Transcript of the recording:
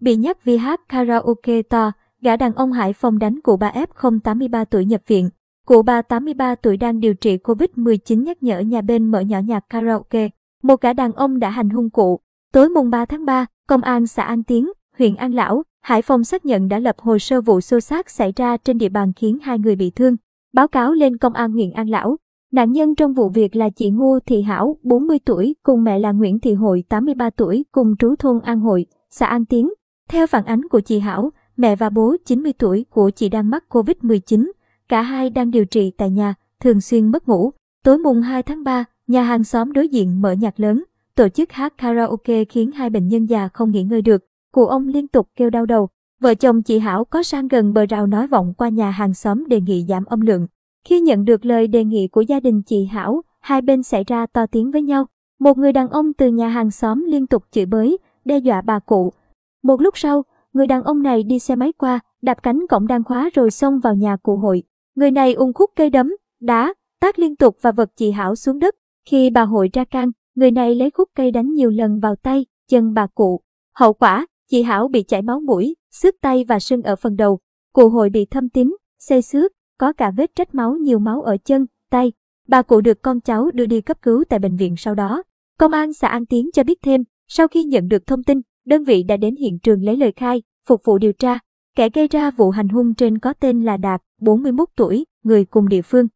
bị nhắc vì hát karaoke to, gã đàn ông Hải Phòng đánh cụ bà F0 83 tuổi nhập viện. Cụ bà 83 tuổi đang điều trị Covid-19 nhắc nhở nhà bên mở nhỏ nhạc karaoke. Một gã đàn ông đã hành hung cụ. Tối mùng 3 tháng 3, Công an xã An Tiến, huyện An Lão, Hải Phòng xác nhận đã lập hồ sơ vụ xô xát xảy ra trên địa bàn khiến hai người bị thương. Báo cáo lên Công an huyện An Lão. Nạn nhân trong vụ việc là chị Ngô Thị Hảo, 40 tuổi, cùng mẹ là Nguyễn Thị Hội, 83 tuổi, cùng trú thôn An Hội, xã An Tiến. Theo phản ánh của chị Hảo, mẹ và bố 90 tuổi của chị đang mắc Covid-19. Cả hai đang điều trị tại nhà, thường xuyên mất ngủ. Tối mùng 2 tháng 3, nhà hàng xóm đối diện mở nhạc lớn, tổ chức hát karaoke khiến hai bệnh nhân già không nghỉ ngơi được. Cụ ông liên tục kêu đau đầu. Vợ chồng chị Hảo có sang gần bờ rào nói vọng qua nhà hàng xóm đề nghị giảm âm lượng. Khi nhận được lời đề nghị của gia đình chị Hảo, hai bên xảy ra to tiếng với nhau. Một người đàn ông từ nhà hàng xóm liên tục chửi bới, đe dọa bà cụ. Một lúc sau, người đàn ông này đi xe máy qua, đạp cánh cổng đang khóa rồi xông vào nhà cụ hội. Người này ung khúc cây đấm, đá, tác liên tục và vật chị Hảo xuống đất. Khi bà hội ra can, người này lấy khúc cây đánh nhiều lần vào tay, chân bà cụ. Hậu quả, chị Hảo bị chảy máu mũi, xước tay và sưng ở phần đầu. Cụ hội bị thâm tím, xây xước, có cả vết trách máu nhiều máu ở chân, tay. Bà cụ được con cháu đưa đi cấp cứu tại bệnh viện sau đó. Công an xã An Tiến cho biết thêm, sau khi nhận được thông tin, đơn vị đã đến hiện trường lấy lời khai, phục vụ điều tra. Kẻ gây ra vụ hành hung trên có tên là Đạt, 41 tuổi, người cùng địa phương.